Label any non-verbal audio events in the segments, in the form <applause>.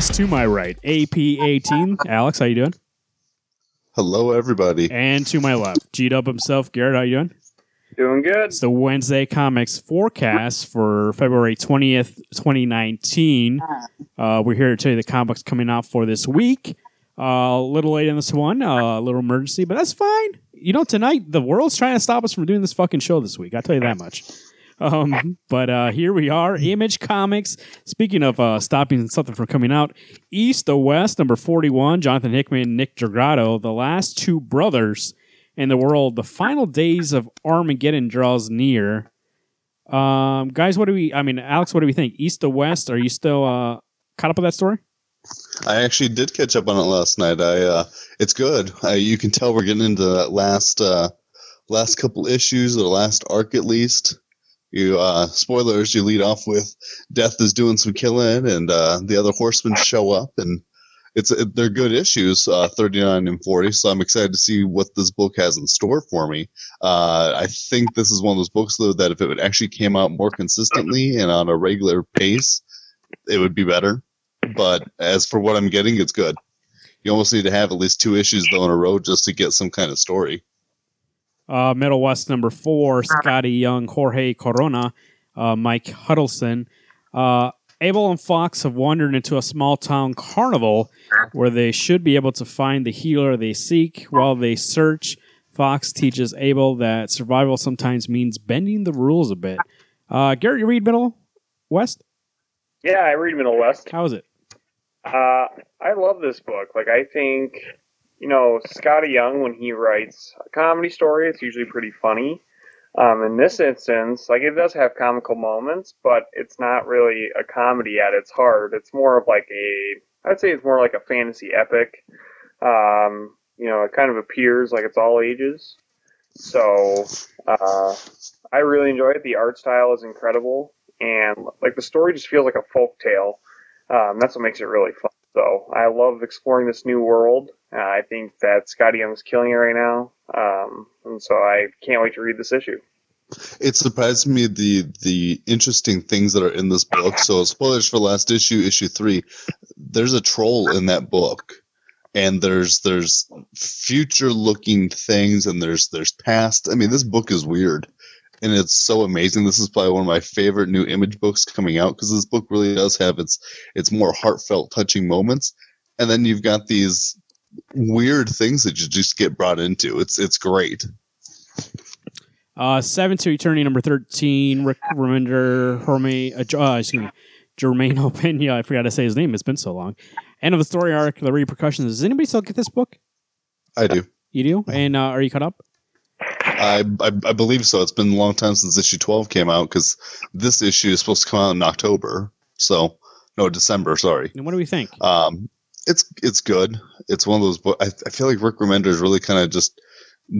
Comic Forecast to my right, AP18. Alex, how you doing? Hello, everybody. And to my left, G Dub himself. Garrett, how you doing? Doing good. It's the Wednesday Comics forecast for February 20th, 2019. Uh, we're here to tell you the comics coming out for this week. Uh, a little late in this one, uh, a little emergency, but that's fine. You know, tonight the world's trying to stop us from doing this fucking show this week. I'll tell you that much. Um, but uh, here we are, Image Comics. Speaking of uh, stopping something from coming out, East of West, number 41, Jonathan Hickman, Nick Dragotta, the last two brothers in the world. The final days of Armageddon draws near. Um, guys, what do we, I mean, Alex, what do we think? East of West, are you still uh, caught up with that story? I actually did catch up on it last night. I uh, it's good. You can tell we're getting into that last uh, last couple issues, or last arc at least. You uh, spoilers. You lead off with Death is doing some killing, and uh, the other horsemen show up, and it's it, they're good issues, uh, thirty nine and forty. So I'm excited to see what this book has in store for me. Uh, I think this is one of those books though that if it actually came out more consistently and on a regular pace, it would be better. But as for what I'm getting, it's good. You almost need to have at least two issues though in a row just to get some kind of story. Uh, Middle West number four, Skottie Young, Jorge Corona, uh, Mike Huddleston. Uh, Abel and Fox have wandered into a small town carnival where they should be able to find the healer they seek. While they search, Fox teaches Abel that survival sometimes means bending the rules a bit. Uh, Garrett, you read Middle West? Yeah, I read Middle West. How is it? Uh, I love this book. Like, I think, you know, Skottie Young, when he writes a comedy story, it's usually pretty funny. Um, in this instance, like, it does have comical moments, but it's not really a comedy at its heart. It's more of like a, I'd say it's more like a fantasy epic. Um, you know, it kind of appears like it's all ages. So, uh, I really enjoy it. The art style is incredible, and like the story just feels like a folk tale. Um, that's what makes it really fun. So I love exploring this new world. Uh, I think that Skottie Young's killing it right now, um, and so I can't wait to read this issue. It surprised me the the interesting things that are in this book. So spoilers for last issue, issue three. There's a troll in that book, and there's there's future looking things, and there's there's past. I mean, this book is weird and it's so amazing. This is probably one of my favorite new image books coming out because this book really does have its its more heartfelt, touching moments, and then you've got these weird things that you just get brought into. It's it's great. Uh, seven to eternity number thirteen. Rick Remender, Herme, uh, uh, excuse me, Jerome Opeña. I forgot to say his name. It's been so long. End of the story arc. The repercussions. Does anybody still get this book? I do. You do. And uh, are you caught up? I, I, I believe so. It's been a long time since issue twelve came out because this issue is supposed to come out in October. So no, December. Sorry. And what do we think? Um, it's it's good. It's one of those books. I, I feel like Rick Remender is really kind of just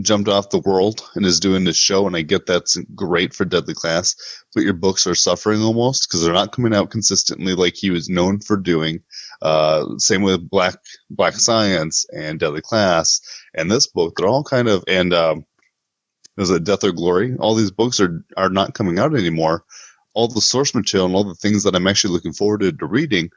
jumped off the world and is doing this show, and I get that's great for Deadly Class. But your books are suffering almost because they're not coming out consistently like he was known for doing. Uh, same with Black Black Science and Deadly Class and this book. They're all kind of and um, there's it Death or Glory. All these books are are not coming out anymore. All the source material and all the things that I'm actually looking forward to, to reading,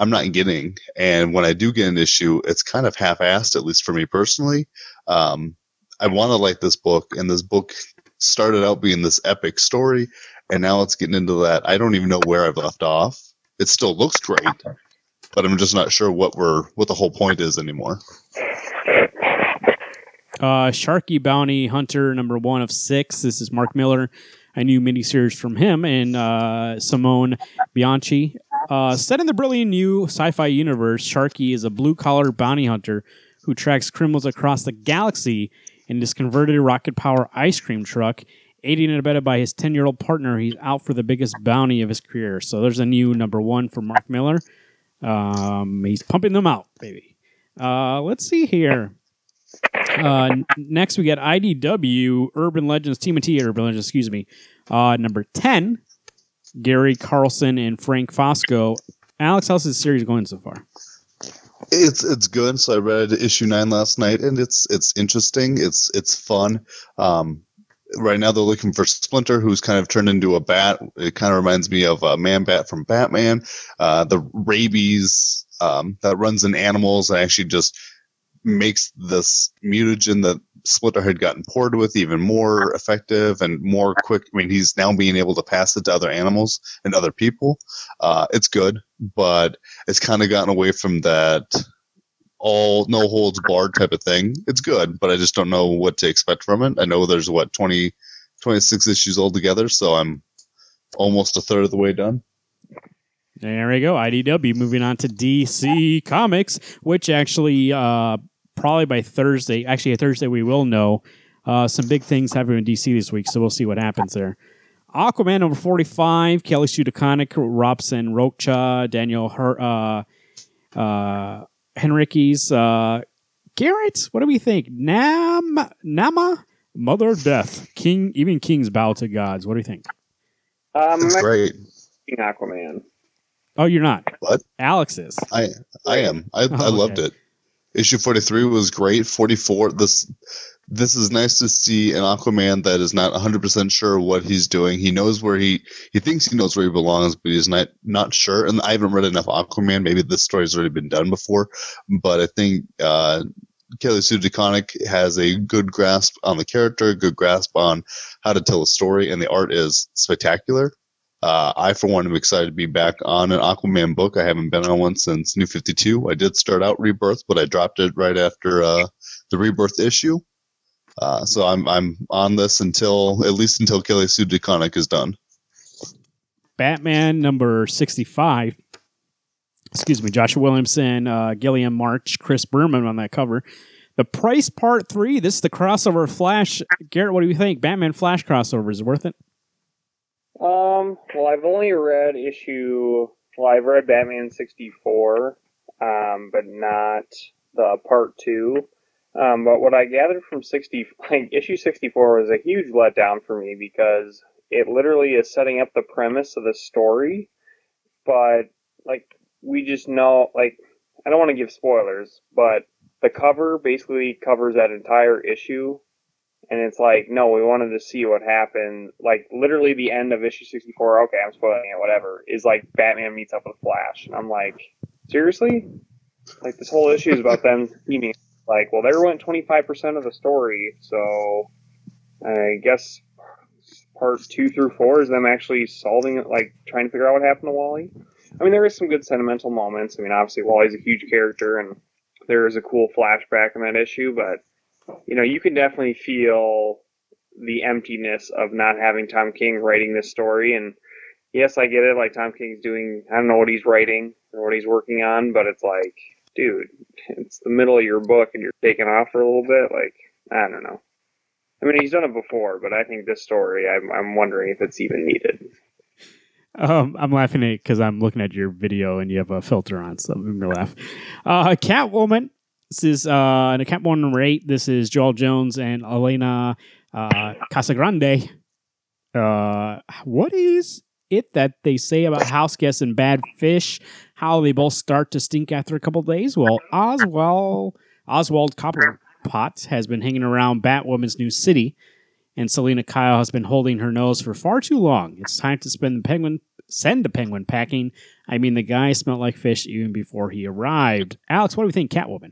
I'm not getting. And when I do get an issue, it's kind of half-assed, at least for me personally. Um, I want to like this book, and this book started out being this epic story, and now it's getting into that. I don't even know where I've left off. It still looks great, but I'm just not sure what we're what the whole point is anymore. Uh, Sharky Bounty Hunter number one of six. This is Mark Millar, a new miniseries from him and uh, Simone Bianchi. Uh, set in the brilliant new sci-fi universe, Sharky is a blue-collar bounty hunter who tracks criminals across the galaxy in this converted rocket-power ice cream truck. Aided and abetted by his 10-year-old partner, he's out for the biggest bounty of his career. So there's a new number one for Mark Millar. Um, he's pumping them out, baby. Uh, let's see here. Uh, next, we got IDW Urban Legends Team of T Urban Legends, excuse me. Uh, number 10, Gary Carlson and Frank Fosco. Alex, how's this series going so far? It's it's good. So I read issue nine last night, and it's it's interesting. It's it's fun. Um, right now they're looking for Splinter, who's kind of turned into a bat. It kind of reminds me of a Man Bat from Batman. Uh, the rabies um, that runs in animals and actually just makes this mutagen that Splinter had gotten poured with even more effective and more quick. I mean, he's now being able to pass it to other animals and other people. Uh, it's good, but it's kind of gotten away from that all no holds barred type of thing. It's good, but I just don't know what to expect from it. I know there's what 20, 26 issues altogether, so I'm almost a third of the way done. There we go. IDW moving on to DC Comics, which actually uh, probably by Thursday, actually, a Thursday, we will know uh, some big things happening in DC this week. So we'll see what happens there. Aquaman number 45, Kelly Sue DeConnick, Robson Rocha, Daniel Her- uh, uh, Henriques. Uh, Garrett, what do we think? Nam, Nama, Mother of Death, King, even kings bow to gods. What do you think? Um, It's I'm great. reading Aquaman. Oh, you're not. What? Alex is. I I am. I, Oh, I loved okay. it. Issue 43 was great. 44 this this is nice to see an Aquaman that is not 100% sure what he's doing. He knows where he he thinks he knows where he belongs, but he's not not sure. And I haven't read enough Aquaman. Maybe this story's already been done before, but I think uh Kelly Sue DeConnick has a good grasp on the character, good grasp on how to tell a story, and the art is spectacular. Uh, I, for one, am excited to be back on an Aquaman book. I haven't been on one since New 52. I did start out Rebirth, but I dropped it right after uh, the Rebirth issue. Uh, so I'm I'm on this until at least until Kelly Sue DeConnick is done. Batman number 65. Excuse me, Joshua Williamson, uh, Guillem March, Chris Berman on that cover. The Price Part 3. This is the crossover Flash. Garrett, what do you think? Batman Flash crossover. Is worth it? Um, well, I've only read issue. Well, I've read Batman sixty four, um, but not the part two. Um, but what I gathered from sixty, <laughs> like issue sixty four, was a huge letdown for me because it literally is setting up the premise of the story, but like we just know, like I don't want to give spoilers, but the cover basically covers that entire issue and it's like, no, we wanted to see what happened. Like literally the end of issue sixty four. Okay, I'm spoiling it. Whatever is like Batman meets up with Flash, and I'm like, seriously? Like this whole issue is about them <laughs> teaming. Like, well, they went twenty five percent of the story, so I guess part two through four is them actually solving it, like trying to figure out what happened to Wally. I mean, there is some good sentimental moments. I mean, obviously Wally's a huge character, and there is a cool flashback in that issue, but you know, you can definitely feel the emptiness of not having Tom King writing this story. And yes, I get it. Like Tom King's doing, I don't know what he's writing or what he's working on, but it's like, dude, <laughs> it's the middle of your book and you're taking off for a little bit. Like, I don't know. I mean, he's done it before, but I think this story, I'm, I'm wondering if it's even needed. Um, I'm laughing at because I'm looking at your video and you have a filter on, so I'm gonna laugh. Uh, Catwoman. This is uh, in Catwoman number eight. This is Joëlle Jones and Elena uh, Casagrande. Uh, what is it that they say about house guests and bad fish? How they both start to stink after a couple days? Well, Oswald Oswald Cobblepot has been hanging around Batwoman's new city, and Selina Kyle has been holding her nose for far too long. It's time to spend the penguin send the penguin packing. I mean, the guy smelled like fish even before he arrived. Alex, what do we think, Catwoman?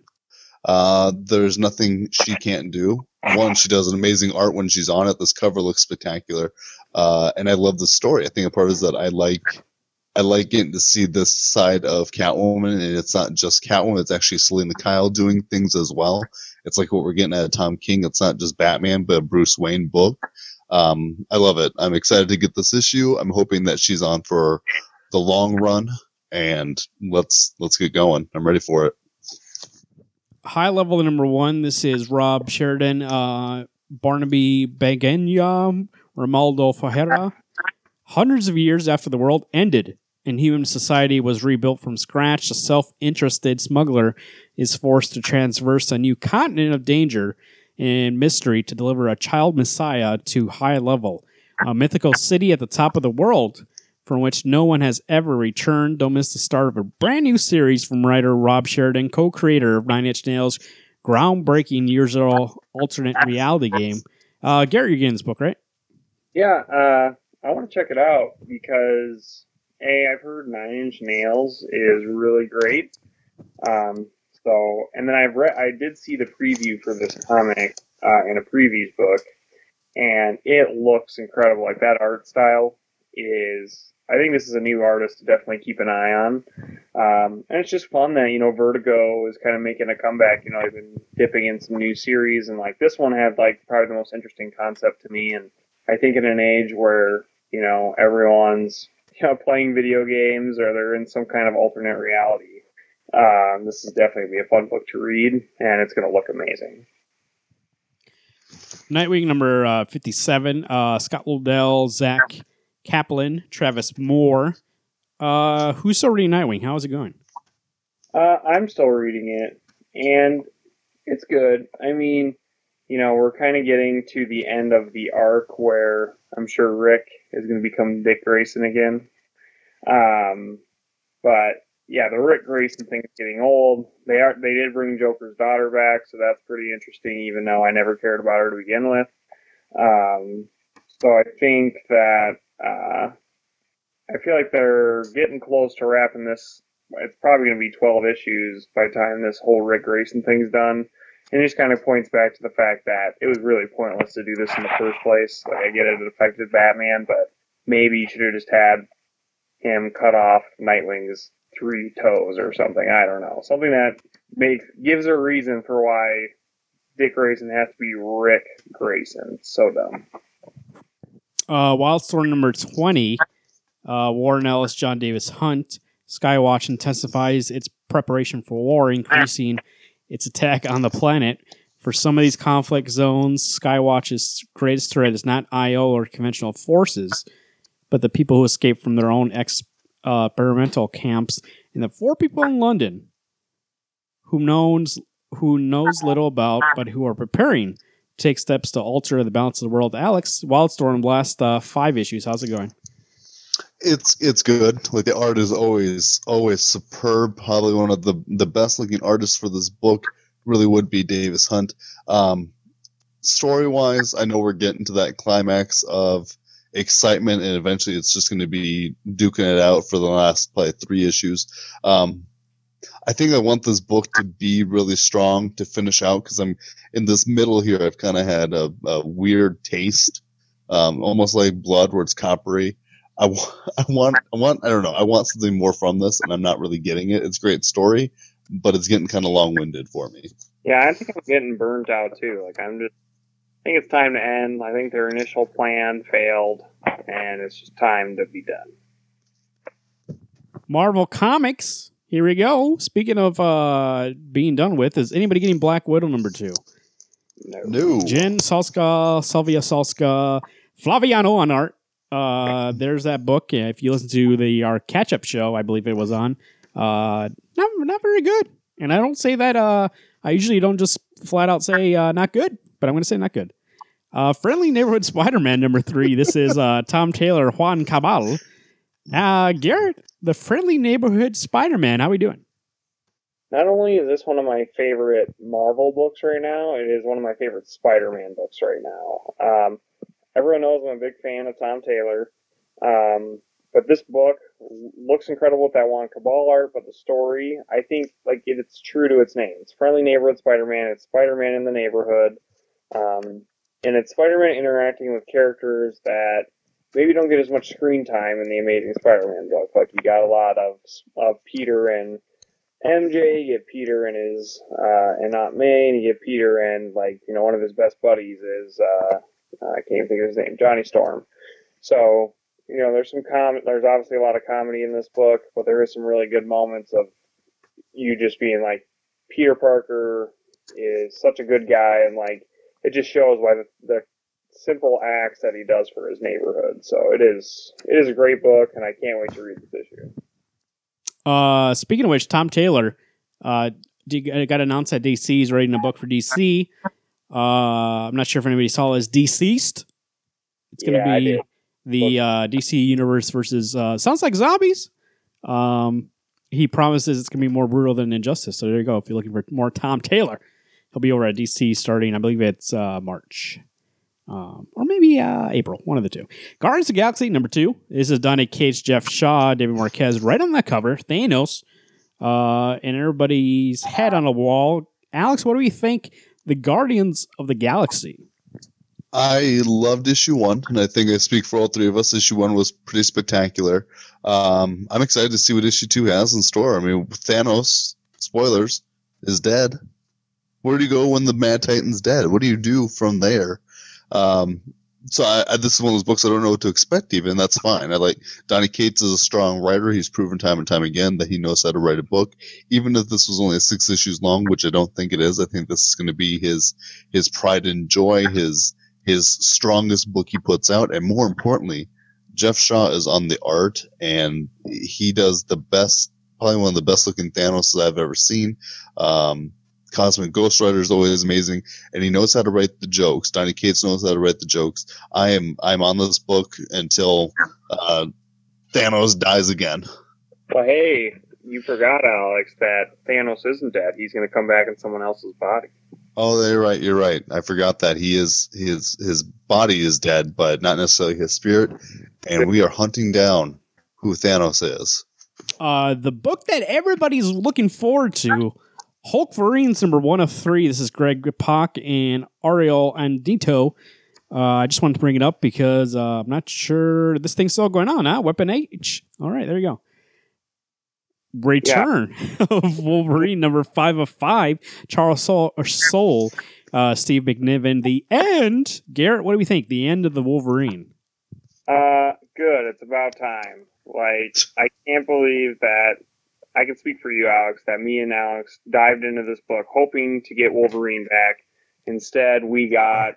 Uh, there's nothing she can't do. One, she does an amazing art when she's on it. This cover looks spectacular, uh, and I love the story. I think a part is that I like, I like getting to see this side of Catwoman, and it's not just Catwoman; it's actually Selina Kyle doing things as well. It's like what we're getting of Tom King. It's not just Batman, but a Bruce Wayne book. Um, I love it. I'm excited to get this issue. I'm hoping that she's on for the long run, and let's let's get going. I'm ready for it. High level number one. This is Rob Sheridan, uh, Barnaby Bagenda, Romulo Fajardo. Hundreds of years after the world ended and human society was rebuilt from scratch, a self interested smuggler is forced to traverse a new continent of danger and mystery to deliver a child messiah to high level, a mythical city at the top of the world from which no one has ever returned. Don't miss the start of a brand new series from writer Rob Sheridan, co creator of Nine Inch Nails' groundbreaking years old alternate reality game. Uh, getting this book, right? Yeah, uh, I want to check it out because a I've heard Nine Inch Nails is really great. Um, so, and then I've read, I did see the preview for this comic uh, in a previous book, and it looks incredible. Like that art style is. I think this is a new artist to definitely keep an eye on. Um, and it's just fun that, you know, Vertigo is kind of making a comeback. You know, I've been dipping in some new series, and like this one had like probably the most interesting concept to me. And I think in an age where, you know, everyone's, you know, playing video games or they're in some kind of alternate reality, um, this is definitely be a fun book to read, and it's going to look amazing. Nightwing number uh, 57. Uh, Scott Lobdell, Zach Kaplan, Travis Moore. Uh, who's still reading Nightwing? How is it going? Uh, I'm still reading it, and it's good. I mean, you know, we're kind of getting to the end of the arc where I'm sure Rick is going to become Dick Grayson again. Um, but yeah, the Rick Grayson thing is getting old. They are they did bring Joker's daughter back, so that's pretty interesting. Even though I never cared about her to begin with. Um, so I think that uh, I feel like they're getting close to wrapping this. It's probably going to be 12 issues by the time this whole Rick Grayson thing's done. And it just kind of points back to the fact that it was really pointless to do this in the first place. Like, I get it, it affected Batman, but maybe you should have just had him cut off Nightwing's three toes or something. I don't know. Something that makes gives a reason for why Dick Grayson has to be Rick Grayson. So dumb. Uh, Wildstorm number 20. Uh, Warren Ellis, John Davis Hunt. Skywatch intensifies its preparation for war, increasing its attack on the planet. For some of these conflict zones, Skywatch's greatest threat is not IO or conventional forces, but the people who escape from their own ex, experimental camps, and the four people in London who knows who knows little about, but who are preparing take steps to alter the balance of the world. Alex, Wildstorm, last uh, five issues. How's it going? It's it's good. Like the art is always always superb. Probably one of the the best looking artists for this book really would be Davis Hunt. Um, story wise, I know we're getting to that climax of excitement, and eventually it's just going to be duking it out for the last probably three issues. Um, I think I want this book to be really strong to finish out because I'm in this middle here. I've kind of had a, a, weird taste, um, almost like blood, where it's coppery. I, w- <laughs> I want, I want, I don't know. I want something more from this, and I'm not really getting it. It's a great story, but it's getting kind of long winded for me. Yeah, I think I'm getting burnt out too. Like I'm just, I think it's time to end. I think their initial plan failed, and it's just time to be done. Marvel Comics. Here we go. Speaking of uh, being done with, is anybody getting Black Widow number two? No. No. Jen Soska, Salvia Salska, Flaviano on art. Uh, <laughs> there's that book. Yeah, If you listen to the our catch up show, I believe it was on. Uh, not not very good. And I don't say that. Uh, I usually don't just flat out say uh, not good, but I'm going to say not good. Uh, Friendly Neighborhood Spider Man number three. This is uh, Tom Taylor, Juan Cabal. Uh, Garrett, the Friendly Neighborhood Spider Man. How we doing? Not only is this one of my favorite Marvel books right now, it is one of my favorite Spider-Man books right now. Um, everyone knows I'm a big fan of Tom Taylor, um, but this book looks incredible with that Juan Cabal art. But the story, I think, like it's true to its name. It's Friendly Neighborhood Spider-Man. It's Spider-Man in the neighborhood, um, and it's Spider-Man interacting with characters that maybe don't get as much screen time in the Amazing Spider-Man book. Like you got a lot of of Peter and MJ, you get Peter and his uh, and Aunt May, and you get Peter and like you know one of his best buddies is uh, I can't even think of his name, Johnny Storm. So you know there's some com there's obviously a lot of comedy in this book, but there is some really good moments of you just being like Peter Parker is such a good guy, and like it just shows why the, the simple acts that he does for his neighborhood. So it is it is a great book, and I can't wait to read this issue. Uh, speaking of which, Tom Taylor uh, got announced that DC is writing a book for DC. Uh, I'm not sure if anybody saw his DCeased. It's going to Yeah, be the uh, DC universe versus uh, sounds like zombies. Um, he promises it's going to be more brutal than Injustice. So there you go. If you're looking for more Tom Taylor, he'll be over at DC starting. I believe it's uh, March. Um, or maybe uh, April, one of the two. Guardians of the Galaxy number two. This is Donny Cates, Geoff Shaw, David Marquez, right on that cover. Thanos, uh, and everybody's head on a wall. Alex, what do we think? The Guardians of the Galaxy. I loved issue one, and I think I speak for all three of us. Issue one was pretty spectacular. Um, I'm excited to see what issue two has in store. I mean, Thanos, spoilers, is dead. Where do you go when the Mad Titan's dead? What do you do from there? Um, so I, I, this is one of those books I don't know what to expect. Even that's fine. I like Donny Cates is a strong writer. He's proven time and time again that he knows how to write a book. Even if this was only six issues long, which I don't think it is, I think this is going to be his his pride and joy, his his strongest book he puts out, and more importantly, Geoff Shaw is on the art, and he does the best, probably one of the best looking Thanos that I've ever seen. Um, Cosmic Ghost Rider is always amazing, and he knows how to write the jokes. Donny Cates knows how to write the jokes. I am I'm on this book until uh, Thanos dies again. Well, hey, you forgot, Alex, that Thanos isn't dead. He's going to come back in someone else's body. Oh, you're right. You're right. I forgot that he is his his body is dead, but not necessarily his spirit. And we are hunting down who Thanos is. Uh, the book that everybody's looking forward to Hulkverines number one of three. This is Greg Pak and Ario Anindito. Uh, I just wanted to bring it up because uh, I'm not sure this thing's still going on. Huh? Weapon H. All right, there you go. Return yeah. <laughs> of Wolverine number five of five. Charles Soule, or Soule uh, Steve McNiven. The end. Garrett, what do we think? The end of the Wolverine. Uh, good. It's about time. Like I can't believe that I can speak for you, Alex, that me and Alex dived into this book hoping to get Wolverine back. Instead, we got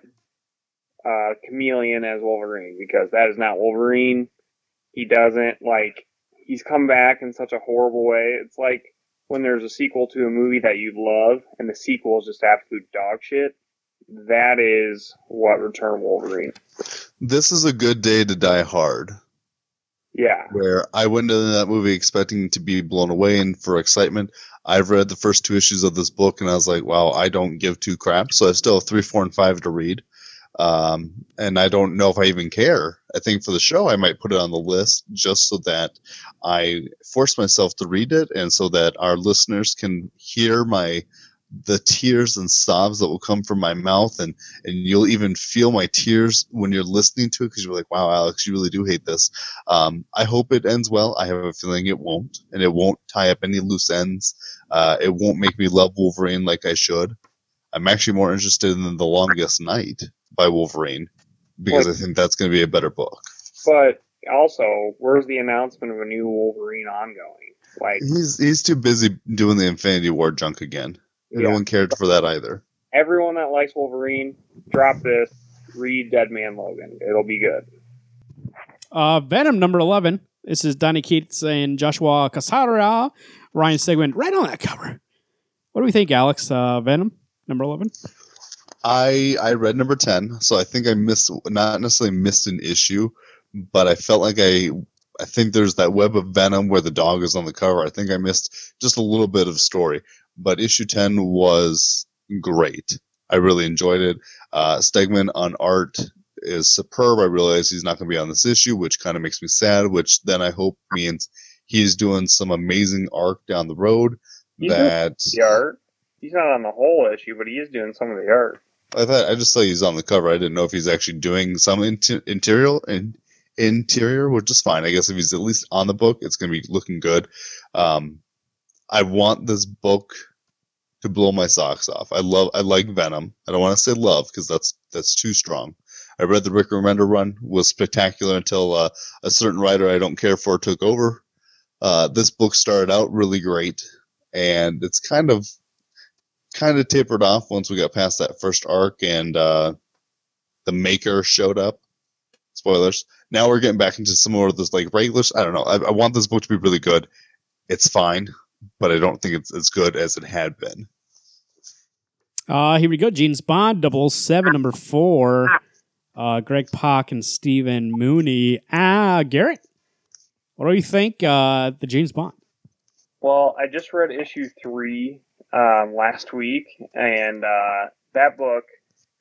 uh, Chameleon as Wolverine because that is not Wolverine. He doesn't like he's come back in such a horrible way. It's like when there's a sequel to a movie that you love and the sequel is just absolute dog shit. That is what Return Wolverine. This is a good day to die hard. Yeah. Where I went into that movie expecting to be blown away and for excitement. I've read the first two issues of this book and I was like, wow, I don't give two craps. So I still have three, four, and five to read. Um, and I don't know if I even care. I think for the show, I might put it on the list just so that I force myself to read it and so that our listeners can hear my the tears and sobs that will come from my mouth and and you'll even feel my tears when you're listening to it because you're like wow alex you really do hate this. Um, i hope it ends well. I have a feeling it won't and it won't tie up any loose ends. Uh, it won't make me love wolverine like i should. I'm actually more interested in the longest night by wolverine because i think that's going to be a better book. But also where's the announcement of a new wolverine ongoing? Like he's he's too busy doing the infinity war junk again yeah. No one cared for that either. Everyone that likes Wolverine, drop this. Read Dead Man Logan. It'll be good. Uh, Venom number eleven. This is Donny Cates and Joshua Cassara. Ryan Stegman right on that cover. What do we think, Alex? Uh, Venom number eleven. I I read number ten, so I think I missed not necessarily missed an issue, but I felt like I I think there's that web of venom where the dog is on the cover. I think I missed just a little bit of story but issue 10 was great. I really enjoyed it. Uh, Stegman on art is superb. I realize he's not going to be on this issue, which kind of makes me sad, which then I hope means he's doing some amazing arc down the road. He's that the art. He's not on the whole issue, but he is doing some of the art. I thought I just saw he's on the cover. I didn't know if he's actually doing some inter- interior and interior, which is fine. I guess if he's at least on the book, it's going to be looking good. Um, I want this book to blow my socks off. I love, I like Venom. I don't want to say love because that's that's too strong. I read the Rick Remender run was spectacular until uh, a certain writer I don't care for took over. Uh, this book started out really great, and it's kind of kind of tapered off once we got past that first arc and uh, the Maker showed up. Spoilers. Now we're getting back into some more of this like regulars. I don't know. I, I want this book to be really good. It's fine but I don't think it's as good as it had been. Uh, here we go. James Bond, 007, number four. Uh, Greg Pak and Stephen Mooney. Ah, Garrett, what do you think? Uh, the James Bond. Well, I just read issue three um, last week, and uh, that book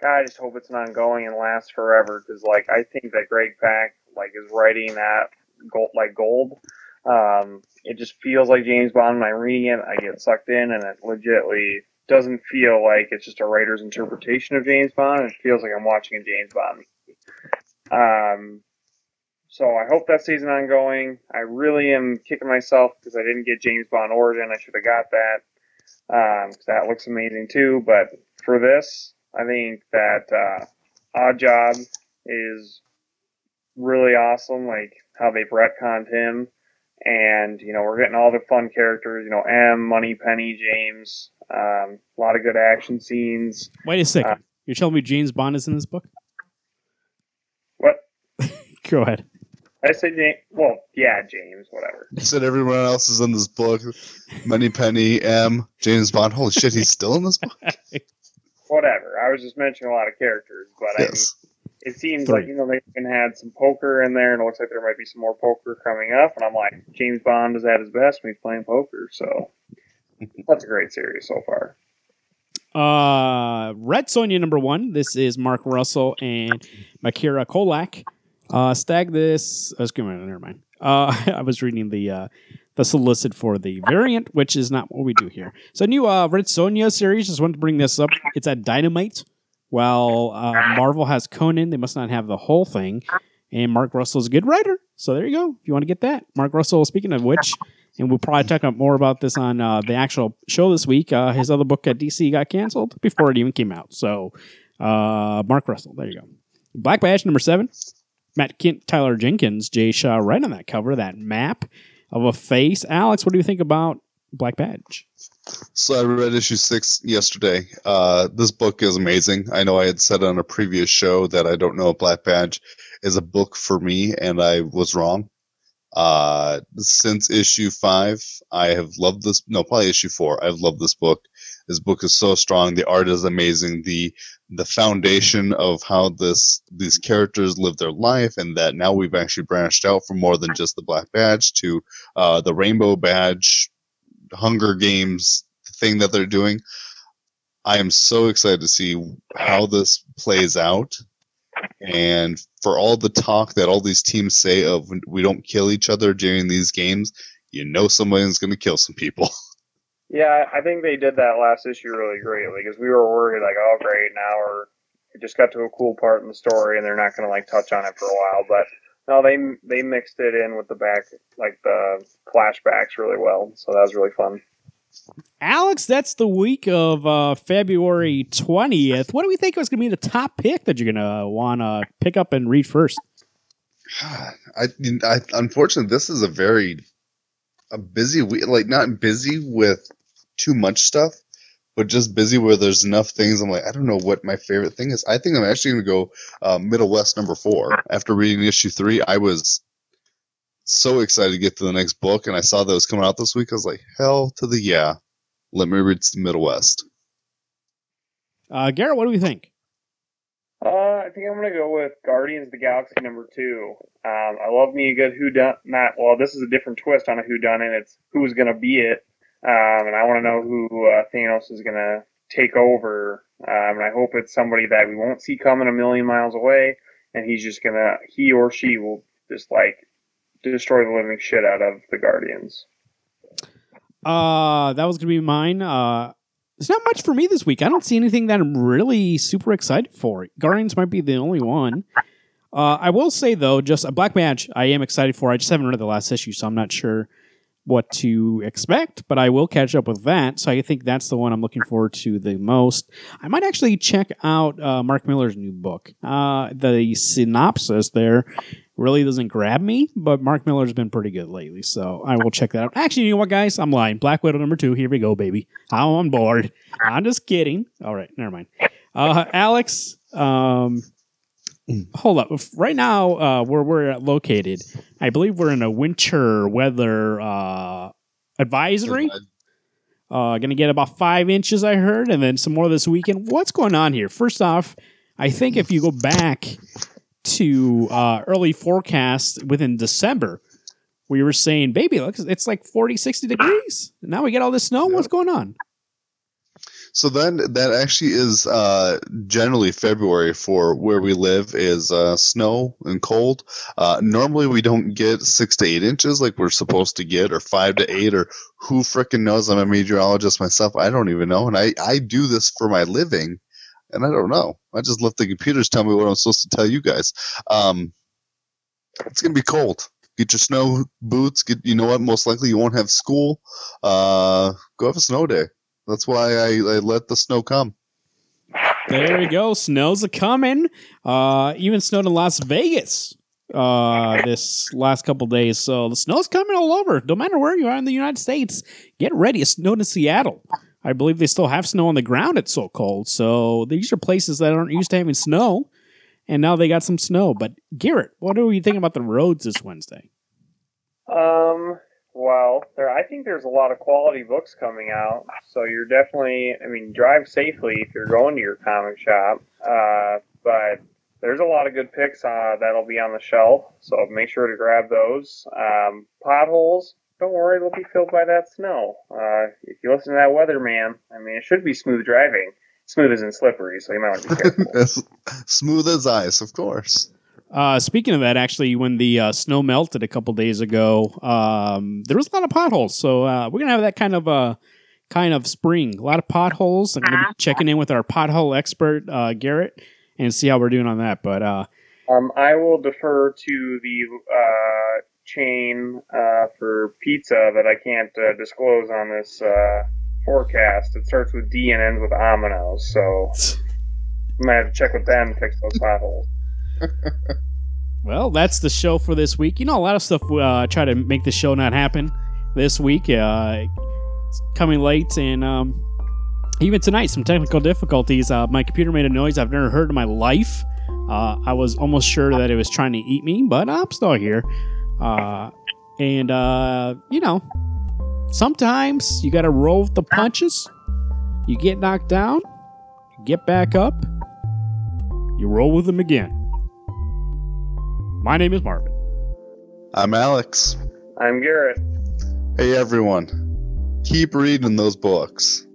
God, I just hope it's an ongoing and lasts forever because, like, I think that Greg Pak like is writing that gold like gold. Um, it just feels like James Bond when I'm reading it. I get sucked in, and it legitimately doesn't feel like it's just a writer's interpretation of James Bond. It feels like I'm watching a James Bond movie. Um, so I hope that stays ongoing. I really am kicking myself because I didn't get James Bond Origin. I should have got that because um, that looks amazing too. But for this, I think that uh, Odd Job is really awesome. Like how they retconned him, and you know we're getting all the fun characters. You know, M, Money, Penny, James. Um, a lot of good action scenes. Wait a second. Uh, You're telling me James Bond is in this book? What? <laughs> Go ahead. I said James. Well, yeah, James. Whatever. You said everyone else is in this book. Money Penny, M, James Bond. Holy shit, he's still in this book. <laughs> whatever. I was just mentioning a lot of characters, but yes. I mean, it seems Three. like you know they even had some poker in there, and it looks like there might be some more poker coming up. And I'm like, James Bond is at his best when he's playing poker, so <laughs> that's a great series so far. Uh, Red Sonja number one. This is Mark Russell and Mirko Colak. Uh, stag this. Oh, excuse me, never mind. Uh, <laughs> I was reading the uh, the solicit for the variant, which is not what we do here. So, new uh, Red Sonja series. Just wanted to bring this up. It's at Dynamite. While uh, Marvel has Conan, they must not have the whole thing. And Mark Russell's a good writer. So there you go. If you want to get that, Mark Russell. Speaking of which, and we'll probably talk more about this on uh, the actual show this week. Uh, his other book at DC got canceled before it even came out. So, uh, Mark Russell, there you go. Black Badge number seven. Matt Kindt, Tyler Jenkins, Jay Shaw, right on that cover, that map of a face. Alex, what do you think about Black Badge? So I read issue six yesterday. Uh, this book is amazing. I know I had said on a previous show that I don't know if Black Badge is a book for me, and I was wrong. Uh, since issue five, I have loved this. No, probably issue four. I've loved this book. This book is so strong. The art is amazing. The the foundation of how this these characters live their life, and that now we've actually branched out from more than just the black badge to uh, the rainbow badge, Hunger Games thing that they're doing. I am so excited to see how this plays out. And for all the talk that all these teams say of we don't kill each other during these games, you know someone's going to kill some people. <laughs> Yeah, I think they did that last issue really great because we were worried like, oh great, now we're we just got to a cool part in the story and they're not going to like touch on it for a while, but no, they they mixed it in with the back like the flashbacks really well, so that was really fun. Alex, that's the week of uh, February twentieth. What do we think was going to be the top pick that you're going to want to pick up and read first? <sighs> I, I unfortunately, this is a very a busy week. Like not busy with too much stuff, but just busy where there's enough things. I'm like, I don't know what my favorite thing is. I think I'm actually going to go uh, Middle West number four. After reading issue three, I was so excited to get to the next book, and I saw that was coming out this week. I was like, hell to the yeah. Let me read the Middle West. Uh, Garrett, what do we think? Uh, I think I'm gonna go with Guardians of the Galaxy number two. Um, I love me a good who done not well. This is a different twist on a who done it. It's who's gonna be it um, and I want to know who uh, Thanos is going to take over. Um, and I hope it's somebody that we won't see coming a million miles away, and he's just going to, he or she will just like destroy the living shit out of the Guardians. Uh, that was going to be mine. Uh, it's not much for me this week. I don't see anything that I'm really super excited for. Guardians might be the only one. Uh, I will say though, just a Black Badge, I am excited for. I just haven't read the last issue, so I'm not sure what to expect, but I will catch up with that. So I think that's the one I'm looking forward to the most. I might actually check out uh, Mark Millar's new book. Uh, the synopsis there really doesn't grab me, but Mark Miller's been pretty good lately, so I will check that out. Actually, you know what, guys? I'm lying. Black Widow number two. Here we go, baby. I'm on board. I'm just kidding. All right, never mind. Uh, Alex, um, hold up. Right now, uh, where we're located, I believe we're in a winter weather uh, advisory. Uh, going to get about five inches, I heard, and then some more this weekend. What's going on here? First off, I think if you go back to uh, early forecast within December, we were saying, baby, look, it's like 40, 60 degrees. Now we get all this snow. What's going on? So then that actually is uh, generally February for where we live is uh, snow and cold. Uh, normally we don't get six to eight inches like we're supposed to get, or five to eight, or who frickin' knows? I'm a meteorologist myself. I don't even know, and I I do this for my living, and I don't know. I just let the computers tell me what I'm supposed to tell you guys. Um, it's gonna be cold. Get your snow boots. Get you know what? Most likely you won't have school. Uh, go have a snow day. That's why I, I let the snow come. There we go. Snow's a coming. Uh, even snowed in Las Vegas uh, this last couple days. So the snow's coming all over. No matter where you are in the United States, get ready. It snowed in Seattle. I believe they still have snow on the ground. It's so cold. So these are places that aren't used to having snow, and now they got some snow. But Garrett, what do you think about the roads this Wednesday? Um, well, there I think there's a lot of quality books coming out, so you're definitely. I mean, drive safely if you're going to your comic shop. Uh, but there's a lot of good picks uh, that'll be on the shelf, so make sure to grab those. Um, potholes, don't worry, they'll be filled by that snow. Uh, if you listen to that weatherman, I mean, it should be smooth driving. Smooth isn't slippery, so you might want to be <laughs> careful. as smooth as ice, of course. Uh, speaking of that, actually, when the uh, snow melted a couple days ago, um, there was a lot of potholes. So uh, we're gonna have that kind of uh, kind of spring. A lot of potholes. I'm gonna be checking in with our pothole expert uh, Garrett and see how we're doing on that. But uh, Um, I will defer to the uh, chain uh, for pizza that I can't uh, disclose on this uh, forecast. It starts with D and ends with Omino's, so I might have to check with them to fix those potholes. Well, that's the show for this week. You know, a lot of stuff uh, try to make the show not happen this week. Uh, it's coming late, and um, even tonight, some technical difficulties. Uh, my computer made a noise I've never heard in my life. Uh, I was almost sure that it was trying to eat me, but I'm still here. Uh, and, uh, you know, sometimes you got to roll with the punches. You get knocked down, get back up, you roll with them again. My name is Marvin. I'm Alex. I'm Garrett. Hey everyone, keep reading those books.